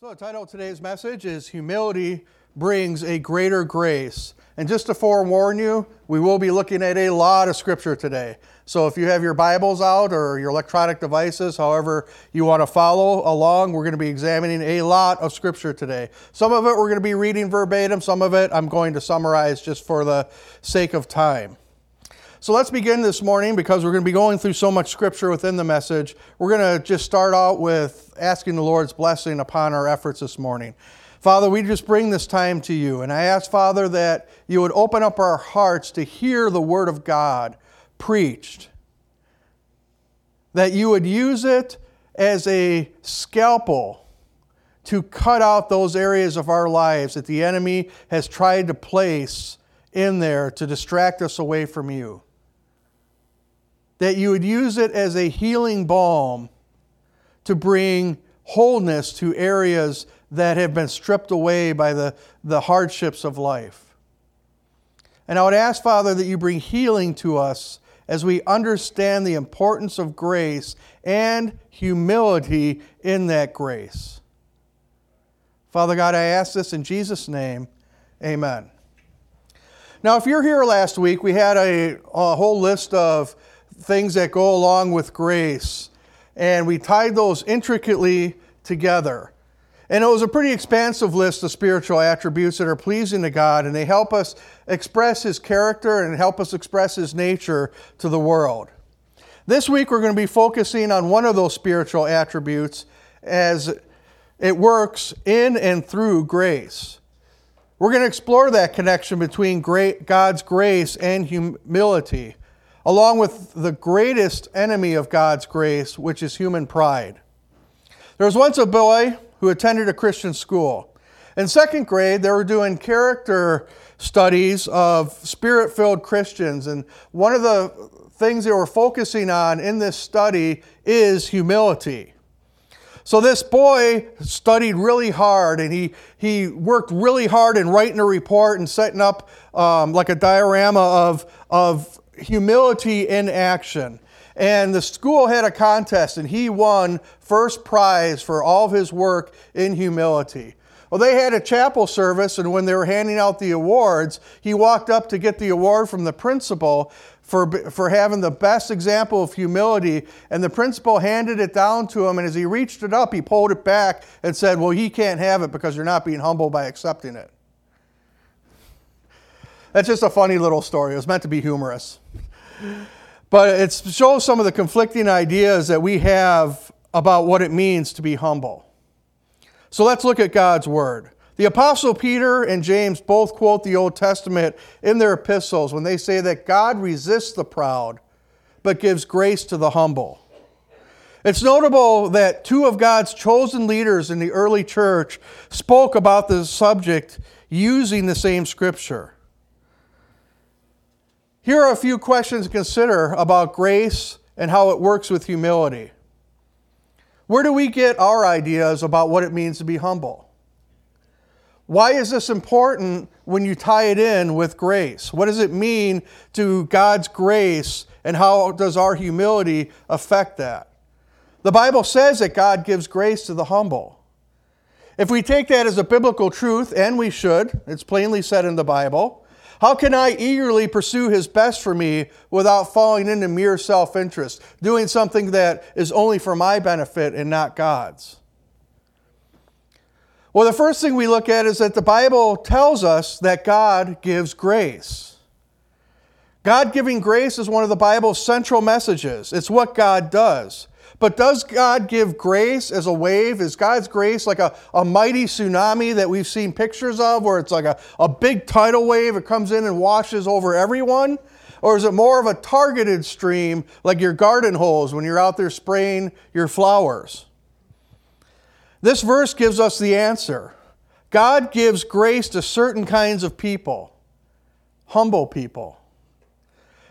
So, the title of today's message is Humility Brings a Greater Grace. And just to forewarn you, we will be looking at a lot of scripture today. So, if you have your Bibles out or your electronic devices, however you want to follow along, we're going to be examining a lot of scripture today. Some of it we're going to be reading verbatim, some of it I'm going to summarize just for the sake of time. So let's begin this morning because we're going to be going through so much scripture within the message. We're going to just start out with asking the Lord's blessing upon our efforts this morning. Father, we just bring this time to you, and I ask, Father, that you would open up our hearts to hear the Word of God preached, that you would use it as a scalpel to cut out those areas of our lives that the enemy has tried to place in there to distract us away from you that you would use it as a healing balm to bring wholeness to areas that have been stripped away by the, the hardships of life. And I would ask, Father, that you bring healing to us as we understand the importance of grace and humility in that grace. Father God, I ask this in Jesus' name. Amen. Now, if you're here last week, we had a, a whole list of things that go along with grace. And we tied those intricately together. And it was a pretty expansive list of spiritual attributes that are pleasing to God, and they help us express His character and help us express His nature to the world. This week, we're going to be focusing on one of those spiritual attributes as it works in and through grace. We're going to explore that connection between God's grace and humility along with the greatest enemy of God's grace, which is human pride. There was once a boy who attended a Christian school. In second grade, they were doing character studies of spirit filled Christians, and one of the things they were focusing on in this study is humility. So this boy studied really hard and he, he worked really hard in writing a report and setting up um, like a diorama of, of humility in action. And the school had a contest, and he won first prize for all of his work in humility. Well, they had a chapel service, and when they were handing out the awards, he walked up to get the award from the principal for, for having the best example of humility. And the principal handed it down to him, and as he reached it up, he pulled it back and said, Well, he can't have it because you're not being humble by accepting it. That's just a funny little story. It was meant to be humorous. But it shows some of the conflicting ideas that we have about what it means to be humble. So let's look at God's Word. The Apostle Peter and James both quote the Old Testament in their epistles when they say that God resists the proud, but gives grace to the humble. It's notable that two of God's chosen leaders in the early church spoke about this subject using the same scripture. Here are a few questions to consider about grace and how it works with humility. Where do we get our ideas about what it means to be humble? Why is this important when you tie it in with grace? What does it mean to God's grace and how does our humility affect that? The Bible says that God gives grace to the humble. If we take that as a biblical truth, and we should, it's plainly said in the Bible, how can I eagerly pursue His best for me without falling into mere self interest, doing something that is only for my benefit and not God's? Well, the first thing we look at is that the Bible tells us that God gives grace. God giving grace is one of the Bible's central messages. It's what God does. But does God give grace as a wave? Is God's grace like a, a mighty tsunami that we've seen pictures of, where it's like a, a big tidal wave, it comes in and washes over everyone? Or is it more of a targeted stream like your garden hose when you're out there spraying your flowers? This verse gives us the answer. God gives grace to certain kinds of people, humble people.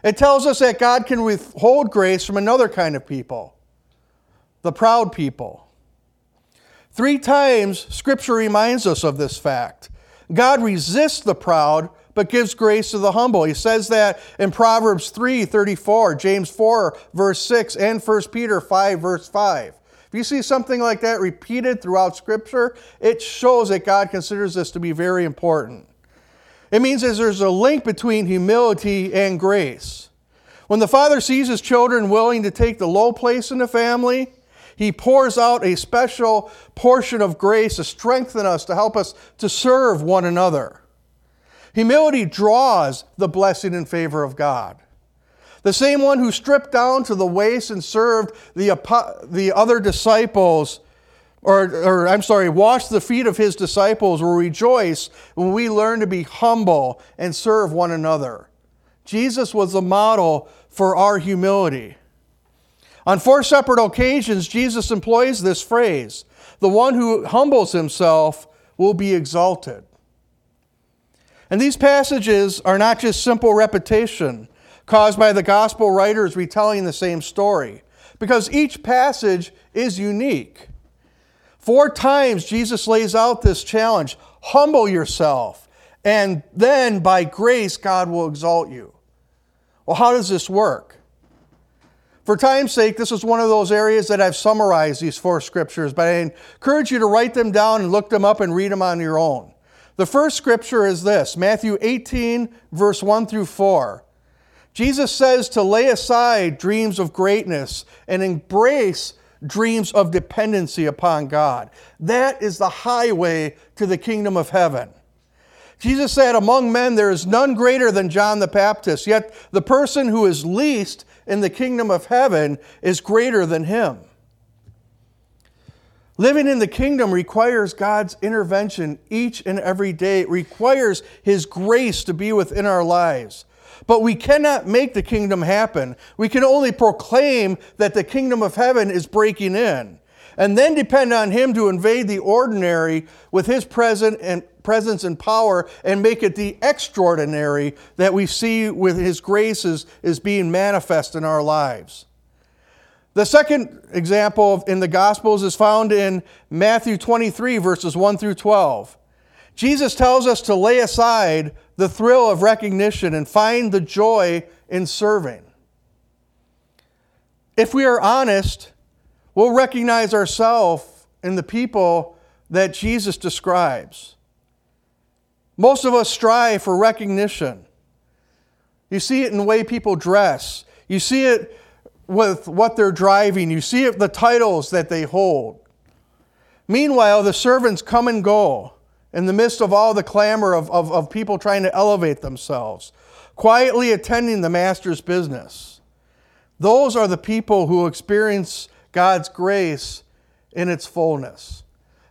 It tells us that God can withhold grace from another kind of people, the proud people. Three times, Scripture reminds us of this fact. God resists the proud, but gives grace to the humble. He says that in Proverbs 3 34, James 4, verse 6, and 1 Peter 5, verse 5. If you see something like that repeated throughout Scripture, it shows that God considers this to be very important. It means that there's a link between humility and grace. When the father sees his children willing to take the low place in the family, he pours out a special portion of grace to strengthen us, to help us to serve one another. Humility draws the blessing and favor of God. The same one who stripped down to the waist and served the, the other disciples, or, or I'm sorry, washed the feet of his disciples, will rejoice when we learn to be humble and serve one another. Jesus was the model for our humility. On four separate occasions, Jesus employs this phrase the one who humbles himself will be exalted. And these passages are not just simple repetition caused by the gospel writers retelling the same story, because each passage is unique. Four times Jesus lays out this challenge humble yourself, and then by grace, God will exalt you. Well, how does this work? For time's sake, this is one of those areas that I've summarized these four scriptures, but I encourage you to write them down and look them up and read them on your own. The first scripture is this Matthew 18, verse 1 through 4. Jesus says to lay aside dreams of greatness and embrace dreams of dependency upon God. That is the highway to the kingdom of heaven. Jesus said, Among men there is none greater than John the Baptist, yet the person who is least in the kingdom of heaven is greater than him. Living in the kingdom requires God's intervention each and every day. It requires His grace to be within our lives. But we cannot make the kingdom happen. We can only proclaim that the kingdom of heaven is breaking in, and then depend on Him to invade the ordinary with His present and presence and power and make it the extraordinary that we see with His graces is being manifest in our lives. The second example in the Gospels is found in Matthew 23, verses 1 through 12. Jesus tells us to lay aside the thrill of recognition and find the joy in serving. If we are honest, we'll recognize ourselves in the people that Jesus describes. Most of us strive for recognition. You see it in the way people dress. You see it with what they're driving. You see it the titles that they hold. Meanwhile, the servants come and go in the midst of all the clamor of, of, of people trying to elevate themselves, quietly attending the master's business. Those are the people who experience God's grace in its fullness.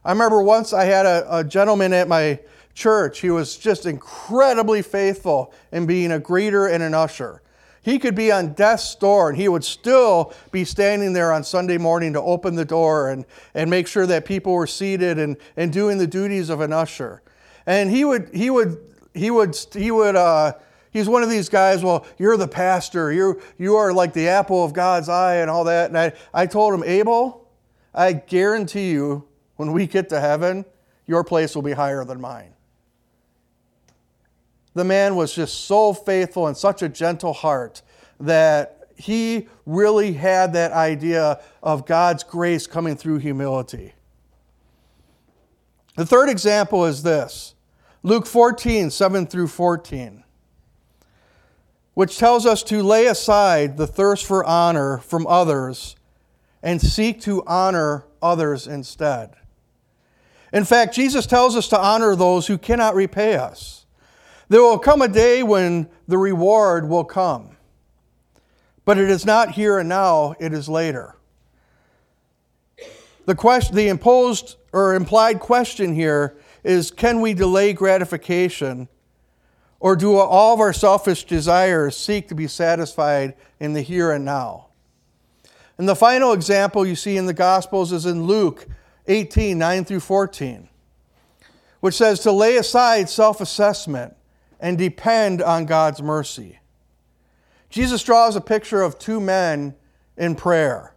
I remember once I had a, a gentleman at my church. He was just incredibly faithful in being a greeter and an usher. He could be on death's door and he would still be standing there on Sunday morning to open the door and, and make sure that people were seated and, and doing the duties of an usher. And he would, he would, he would, he would, uh, he's one of these guys, well, you're the pastor, you're, you are like the apple of God's eye and all that. And I, I told him, Abel, I guarantee you, when we get to heaven, your place will be higher than mine the man was just so faithful and such a gentle heart that he really had that idea of God's grace coming through humility. The third example is this Luke 14, 7 through 14, which tells us to lay aside the thirst for honor from others and seek to honor others instead. In fact, Jesus tells us to honor those who cannot repay us. There will come a day when the reward will come. But it is not here and now, it is later. The, question, the imposed or implied question here is can we delay gratification or do all of our selfish desires seek to be satisfied in the here and now? And the final example you see in the Gospels is in Luke 18 9 through 14, which says to lay aside self assessment and depend on God's mercy. Jesus draws a picture of two men in prayer.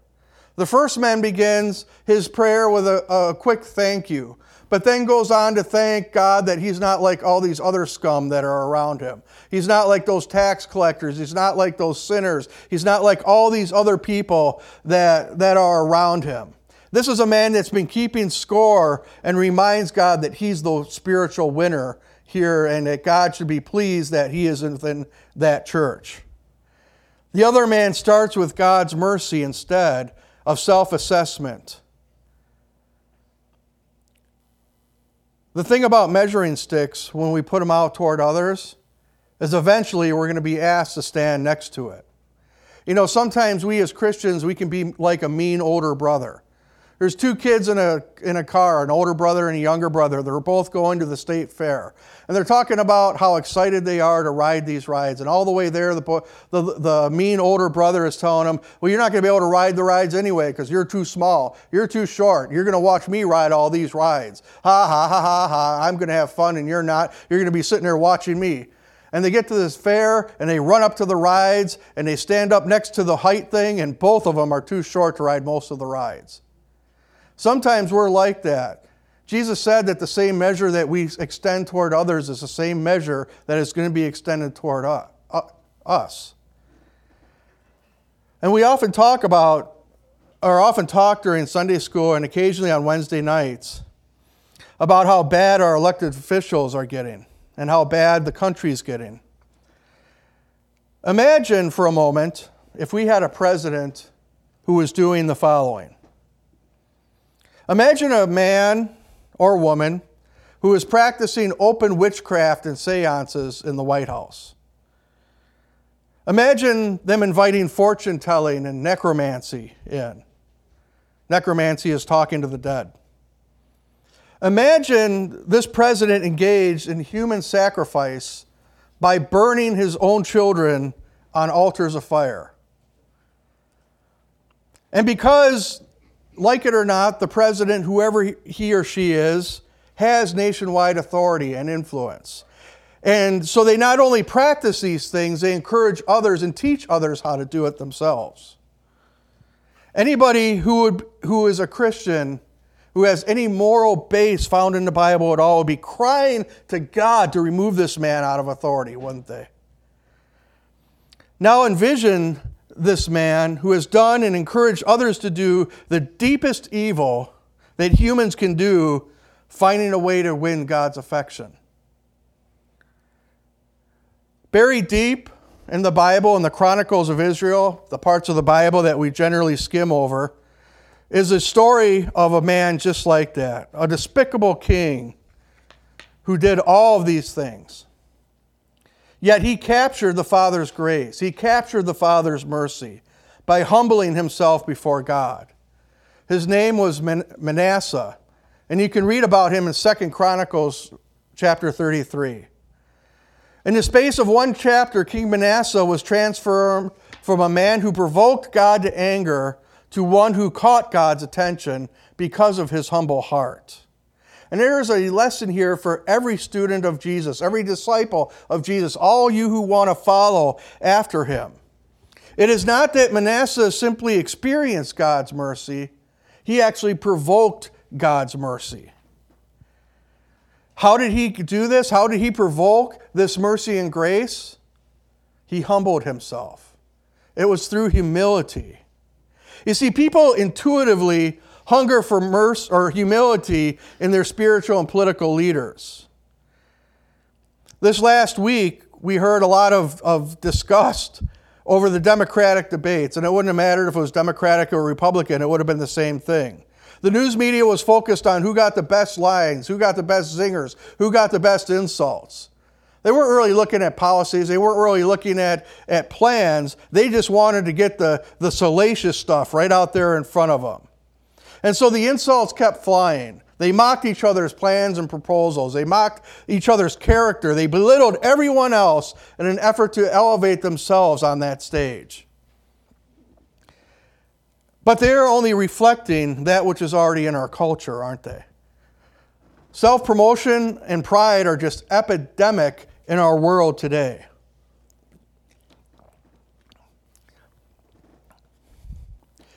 The first man begins his prayer with a, a, quick thank you, but then goes on to thank God that he's not like all these other scum that are around him. He's not like those tax collectors. He's not like those sinners. He's not like all these other people that, that are around him. This is a man that's been keeping score and reminds God that he's the spiritual winner here and that God should be pleased that he is within that church. The other man starts with God's mercy instead of self assessment. The thing about measuring sticks when we put them out toward others is eventually we're going to be asked to stand next to it. You know, sometimes we as Christians, we can be like a mean older brother. There's two kids in a, in a car, an older brother and a younger brother. They're both going to the state fair. And they're talking about how excited they are to ride these rides. And all the way there, the, the, the mean older brother is telling them, Well, you're not going to be able to ride the rides anyway because you're too small. You're too short. You're going to watch me ride all these rides. Ha, ha, ha, ha, ha. I'm going to have fun and you're not. You're going to be sitting there watching me. And they get to this fair and they run up to the rides and they stand up next to the height thing, and both of them are too short to ride most of the rides. Sometimes we're like that. Jesus said that the same measure that we extend toward others is the same measure that is going to be extended toward uh, us. And we often talk about, or often talk during Sunday school and occasionally on Wednesday nights, about how bad our elected officials are getting and how bad the country is getting. Imagine for a moment if we had a president who was doing the following Imagine a man or woman who is practicing open witchcraft and seances in the White House. Imagine them inviting fortune telling and necromancy in. Necromancy is talking to the dead. Imagine this president engaged in human sacrifice by burning his own children on altars of fire. And because like it or not, the president, whoever he or she is, has nationwide authority and influence. And so they not only practice these things, they encourage others and teach others how to do it themselves. Anybody who, would, who is a Christian, who has any moral base found in the Bible at all, would be crying to God to remove this man out of authority, wouldn't they? Now envision this man who has done and encouraged others to do the deepest evil that humans can do, finding a way to win God's affection. Buried deep in the Bible and the Chronicles of Israel, the parts of the Bible that we generally skim over, is a story of a man just like that, a despicable king who did all of these things. Yet he captured the Father's grace. He captured the Father's mercy by humbling himself before God. His name was Manasseh, and you can read about him in 2 Chronicles chapter 33. In the space of one chapter, King Manasseh was transformed from a man who provoked God to anger to one who caught God's attention because of his humble heart. And there is a lesson here for every student of Jesus, every disciple of Jesus, all you who want to follow after him. It is not that Manasseh simply experienced God's mercy, he actually provoked God's mercy. How did he do this? How did he provoke this mercy and grace? He humbled himself. It was through humility. You see, people intuitively hunger for mercy or humility in their spiritual and political leaders. This last week, we heard a lot of, of disgust over the Democratic debates, and it wouldn't have mattered if it was Democratic or Republican, it would have been the same thing. The news media was focused on who got the best lines, who got the best zingers, who got the best insults. They weren't really looking at policies, they weren't really looking at, at plans. They just wanted to get the, the salacious stuff right out there in front of them. And so the insults kept flying. They mocked each other's plans and proposals. They mocked each other's character. They belittled everyone else in an effort to elevate themselves on that stage. But they're only reflecting that which is already in our culture, aren't they? Self promotion and pride are just epidemic in our world today.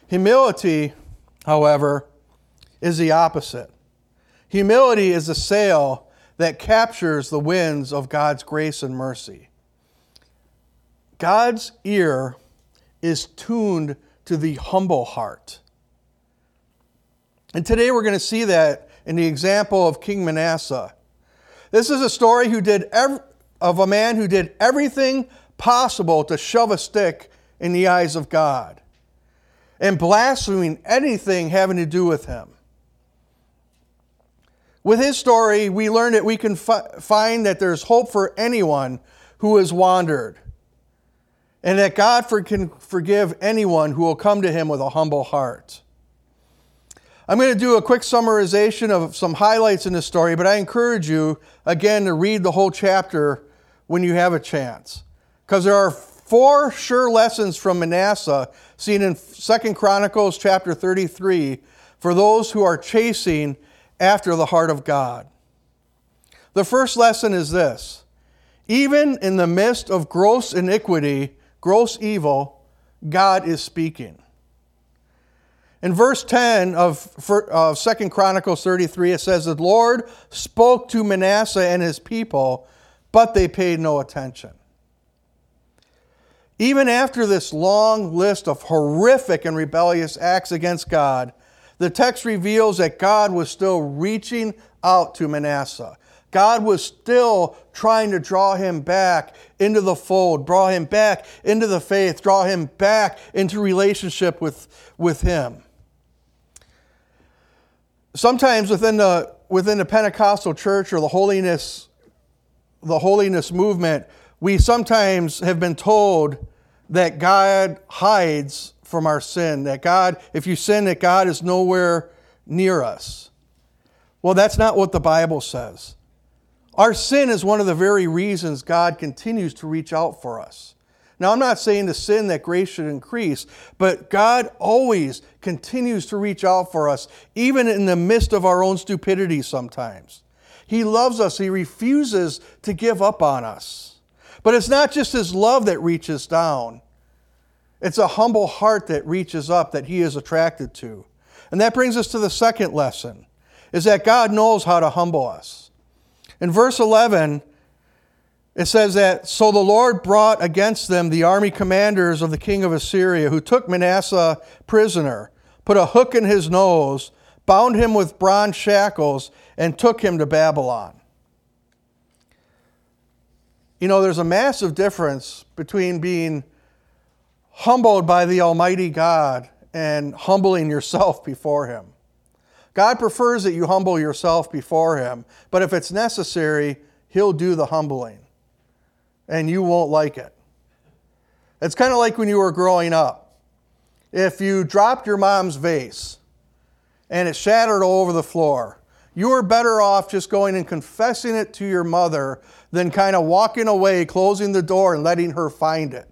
Humility however, is the opposite. Humility is a sail that captures the winds of God's grace and mercy. God's ear is tuned to the humble heart. And today we're going to see that in the example of King Manasseh. This is a story who did ev- of a man who did everything possible to shove a stick in the eyes of God and blaspheming anything having to do with him. With his story, we learn that we can fi- find that there's hope for anyone who has wandered, and that God for- can forgive anyone who will come to him with a humble heart. I'm going to do a quick summarization of some highlights in this story, but I encourage you, again, to read the whole chapter when you have a chance. Because there are four sure lessons from Manasseh seen in Second Chronicles chapter 33 for those who are chasing after the heart of God. The first lesson is this even in the midst of gross iniquity, gross evil, God is speaking. In verse 10 of, 2 Chronicles 33, it says, The Lord spoke to Manasseh and his people, but they paid no attention. Even after this long list of horrific and rebellious acts against God, the text reveals that God was still reaching out to Manasseh. God was still trying to draw him back into the fold, draw him back into the faith, draw him back into relationship with, with him. Sometimes within the, within the Pentecostal church or the holiness, the holiness movement, we sometimes have been told that God hides from our sin, that God, if you sin, that God is nowhere near us. Well, that's not what the Bible says. Our sin is one of the very reasons God continues to reach out for us. Now, I'm not saying to sin that grace should increase, but God always continues to reach out for us, even in the midst of our own stupidity sometimes. He loves us, He refuses to give up on us. But it's not just His love that reaches down, it's a humble heart that reaches up that he is attracted to. And that brings us to the second lesson is that God knows how to humble us. In verse 11, it says that so the Lord brought against them the army commanders of the king of Assyria, who took Manasseh prisoner, put a hook in his nose, bound him with bronze shackles, and took him to Babylon. You know, there's a massive difference between being humbled by the Almighty God and humbling yourself before Him. God prefers that you humble yourself before Him, but if it's necessary, He'll do the humbling, and you won't like it. It's kind of like when you were growing up. If you dropped your mom's vase and it shattered all over the floor, you were better off just going and confessing it to your mother than kind of walking away, closing the door, and letting her find it.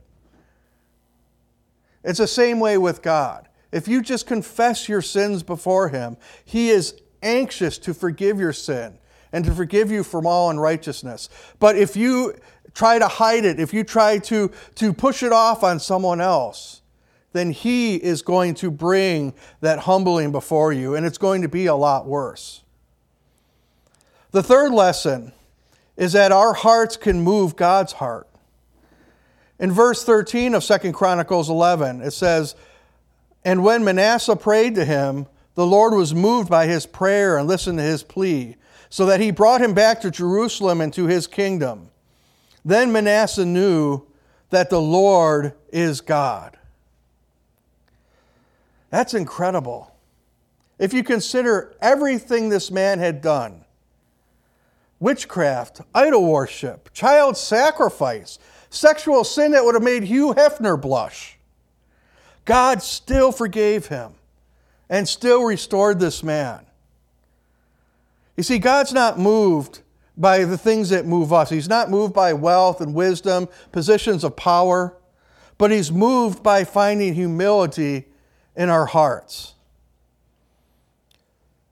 It's the same way with God. If you just confess your sins before Him, He is anxious to forgive your sin and to forgive you from all unrighteousness. But if you try to hide it, if you try to, to push it off on someone else, then He is going to bring that humbling before you, and it's going to be a lot worse. The third lesson is that our hearts can move God's heart. In verse 13 of 2 Chronicles 11, it says, And when Manasseh prayed to him, the Lord was moved by his prayer and listened to his plea, so that he brought him back to Jerusalem and to his kingdom. Then Manasseh knew that the Lord is God. That's incredible. If you consider everything this man had done witchcraft, idol worship, child sacrifice, sexual sin that would have made Hugh Hefner blush. God still forgave him and still restored this man. You see, God's not moved by the things that move us. He's not moved by wealth and wisdom, positions of power, but He's moved by finding humility in our hearts.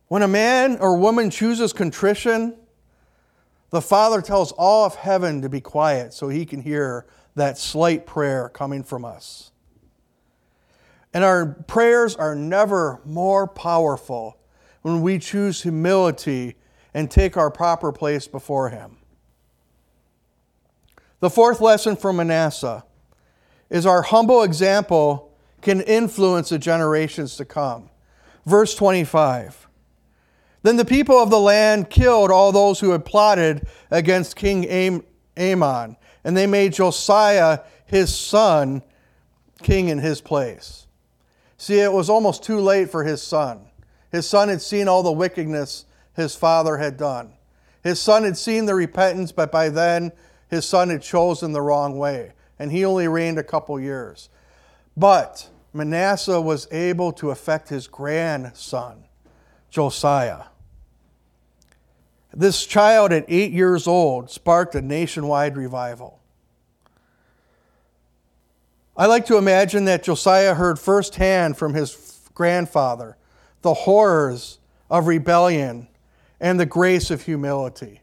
When a man or woman chooses contrition, the Father tells all of heaven to be quiet so he can hear that slight prayer coming from us. And our prayers are never more powerful when we choose humility and take our proper place before Him. The fourth lesson from Manasseh is our humble example can influence the generations to come. Verse 25. Then the people of the land killed all those who had plotted against King Amon, and they made Josiah, his son, king in his place. See, it was almost too late for his son. His son had seen all the wickedness his father had done. His son had seen the repentance, but by then his son had chosen the wrong way, and he only reigned a couple years. But Manasseh was able to affect his grandson, Josiah. This child at eight years old sparked a nationwide revival. I like to imagine that Josiah heard firsthand from his grandfather the horrors of rebellion and the grace of humility.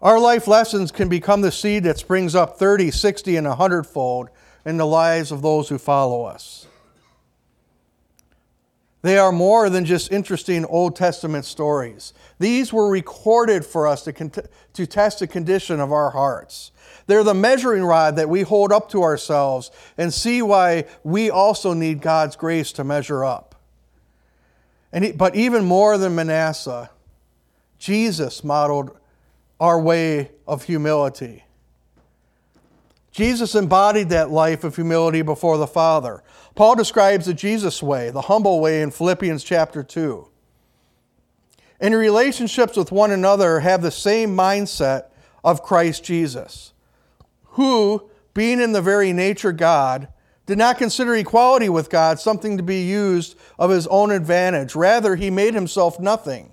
Our life lessons can become the seed that springs up 30, 60, and 100 fold in the lives of those who follow us. They are more than just interesting Old Testament stories. These were recorded for us to, to test the condition of our hearts. They're the measuring rod that we hold up to ourselves and see why we also need God's grace to measure up. And he, but even more than Manasseh, Jesus modeled our way of humility. Jesus embodied that life of humility before the Father. Paul describes the Jesus way, the humble way, in Philippians chapter 2. In relationships with one another, have the same mindset of Christ Jesus, who, being in the very nature God, did not consider equality with God something to be used of his own advantage. Rather, he made himself nothing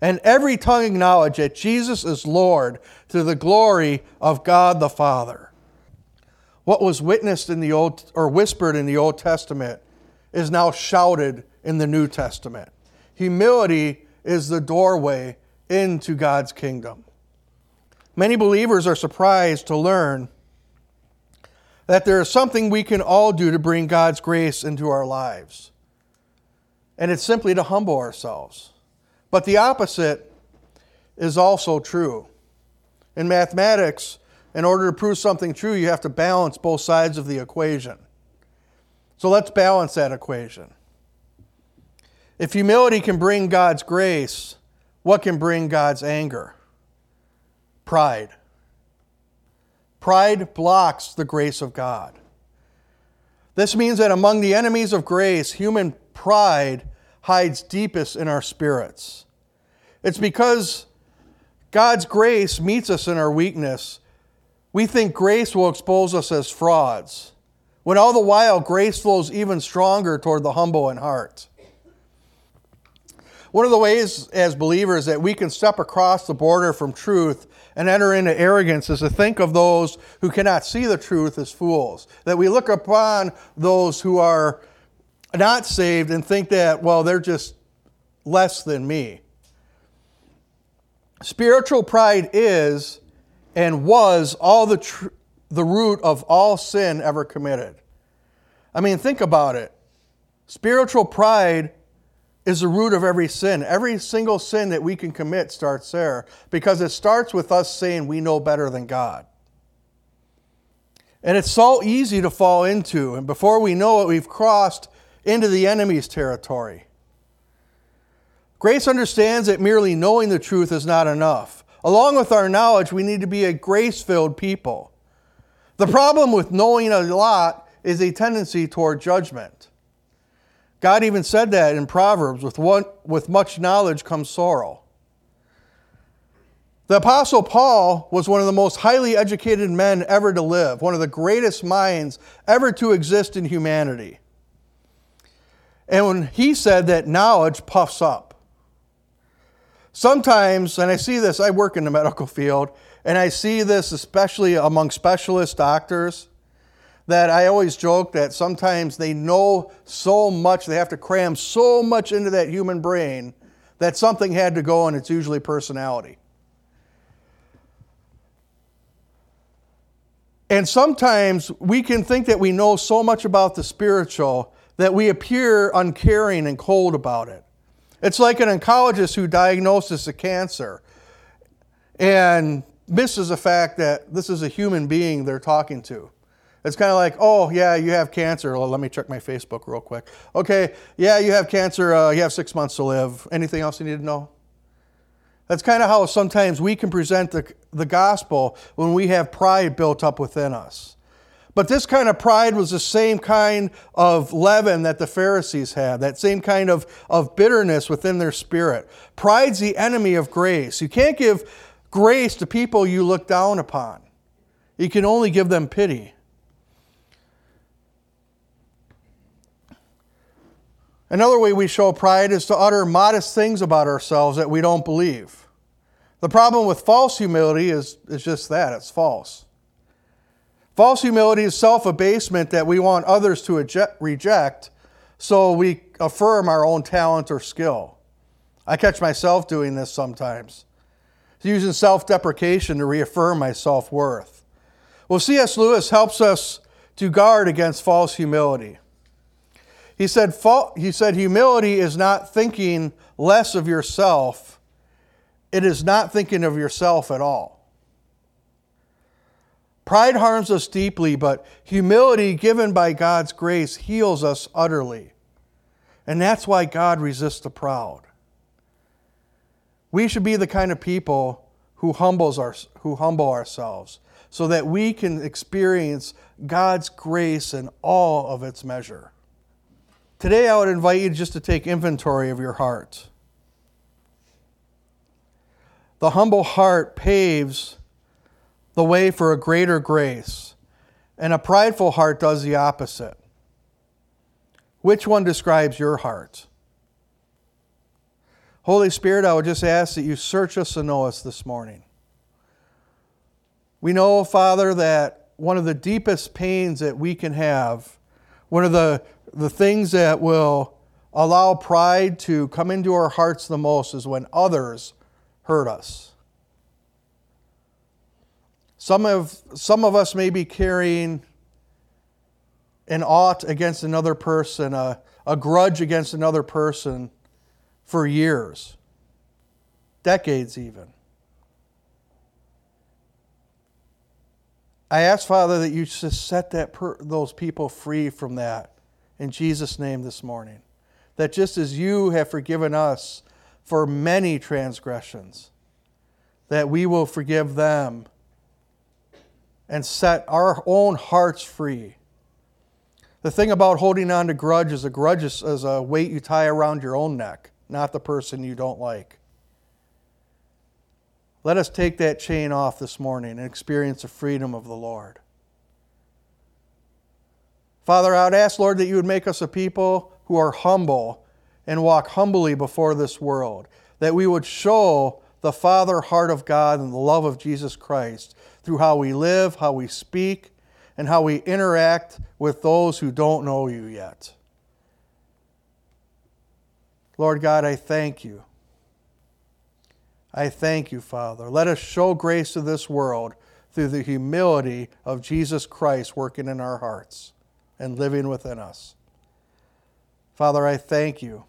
and every tongue acknowledge that Jesus is Lord to the glory of God the Father. What was witnessed in the Old or whispered in the Old Testament is now shouted in the New Testament. Humility is the doorway into God's kingdom. Many believers are surprised to learn that there is something we can all do to bring God's grace into our lives. And it's simply to humble ourselves. But the opposite is also true. In mathematics, in order to prove something true, you have to balance both sides of the equation. So let's balance that equation. If humility can bring God's grace, what can bring God's anger? Pride. Pride blocks the grace of God. This means that among the enemies of grace, human pride hides deepest in our spirits. It's because God's grace meets us in our weakness. We think grace will expose us as frauds, when all the while grace flows even stronger toward the humble in heart. One of the ways as believers that we can step across the border from truth and enter into arrogance is to think of those who cannot see the truth as fools. That we look upon those who are not saved and think that, well, they're just less than me. Spiritual pride is and was all the, tr- the root of all sin ever committed. I mean, think about it. Spiritual pride is the root of every sin. Every single sin that we can commit starts there because it starts with us saying we know better than God. And it's so easy to fall into. And before we know it, we've crossed into the enemy's territory. Grace understands that merely knowing the truth is not enough. Along with our knowledge, we need to be a grace filled people. The problem with knowing a lot is a tendency toward judgment. God even said that in Proverbs with, one, with much knowledge comes sorrow. The Apostle Paul was one of the most highly educated men ever to live, one of the greatest minds ever to exist in humanity. And when he said that knowledge puffs up. Sometimes, and I see this, I work in the medical field, and I see this especially among specialist doctors. that I always joke that sometimes they know so much, they have to cram so much into that human brain that something had to go, and it's usually personality. And sometimes we can think that we know so much about the spiritual that we appear uncaring and cold about it. It's like an oncologist who diagnoses a cancer and misses the fact that this is a human being they're talking to. It's kind of like, oh, yeah, you have cancer. Well, let me check my Facebook real quick. Okay, yeah, you have cancer. Uh, you have six months to live. Anything else you need to know? That's kind of how sometimes we can present the, the gospel when we have pride built up within us. But this kind of pride was the same kind of leaven that the Pharisees had, that same kind of, of bitterness within their spirit. Pride's the enemy of grace. You can't give grace to people you look down upon, you can only give them pity. Another way we show pride is to utter modest things about ourselves that we don't believe. The problem with false humility is, is just that it's false. False humility is self abasement that we want others to reject, so we affirm our own talent or skill. I catch myself doing this sometimes, using self deprecation to reaffirm my self worth. Well, C.S. Lewis helps us to guard against false humility. He said, he said, humility is not thinking less of yourself, it is not thinking of yourself at all. Pride harms us deeply, but humility given by God's grace heals us utterly. And that's why God resists the proud. We should be the kind of people who, humbles our, who humble ourselves so that we can experience God's grace in all of its measure. Today, I would invite you just to take inventory of your heart. The humble heart paves the way for a greater grace, and a prideful heart does the opposite. Which one describes your heart? Holy Spirit, I would just ask that you search us and know us this morning. We know, Father, that one of the deepest pains that we can have, one of the the things that will allow pride to come into our hearts the most is when others hurt us. Some of, some of us may be carrying an ought against another person, a, a grudge against another person for years, decades even. I ask, Father, that you just set that per, those people free from that in Jesus' name this morning. That just as you have forgiven us for many transgressions, that we will forgive them and set our own hearts free. The thing about holding on to grudge is a grudge is, is a weight you tie around your own neck, not the person you don't like. Let us take that chain off this morning and experience the freedom of the Lord. Father, I would ask, Lord, that you would make us a people who are humble and walk humbly before this world, that we would show the Father heart of God and the love of Jesus Christ through how we live, how we speak, and how we interact with those who don't know you yet. Lord God, I thank you. I thank you, Father. Let us show grace to this world through the humility of Jesus Christ working in our hearts and living within us. Father, I thank you.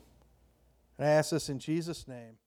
And I ask this in Jesus' name.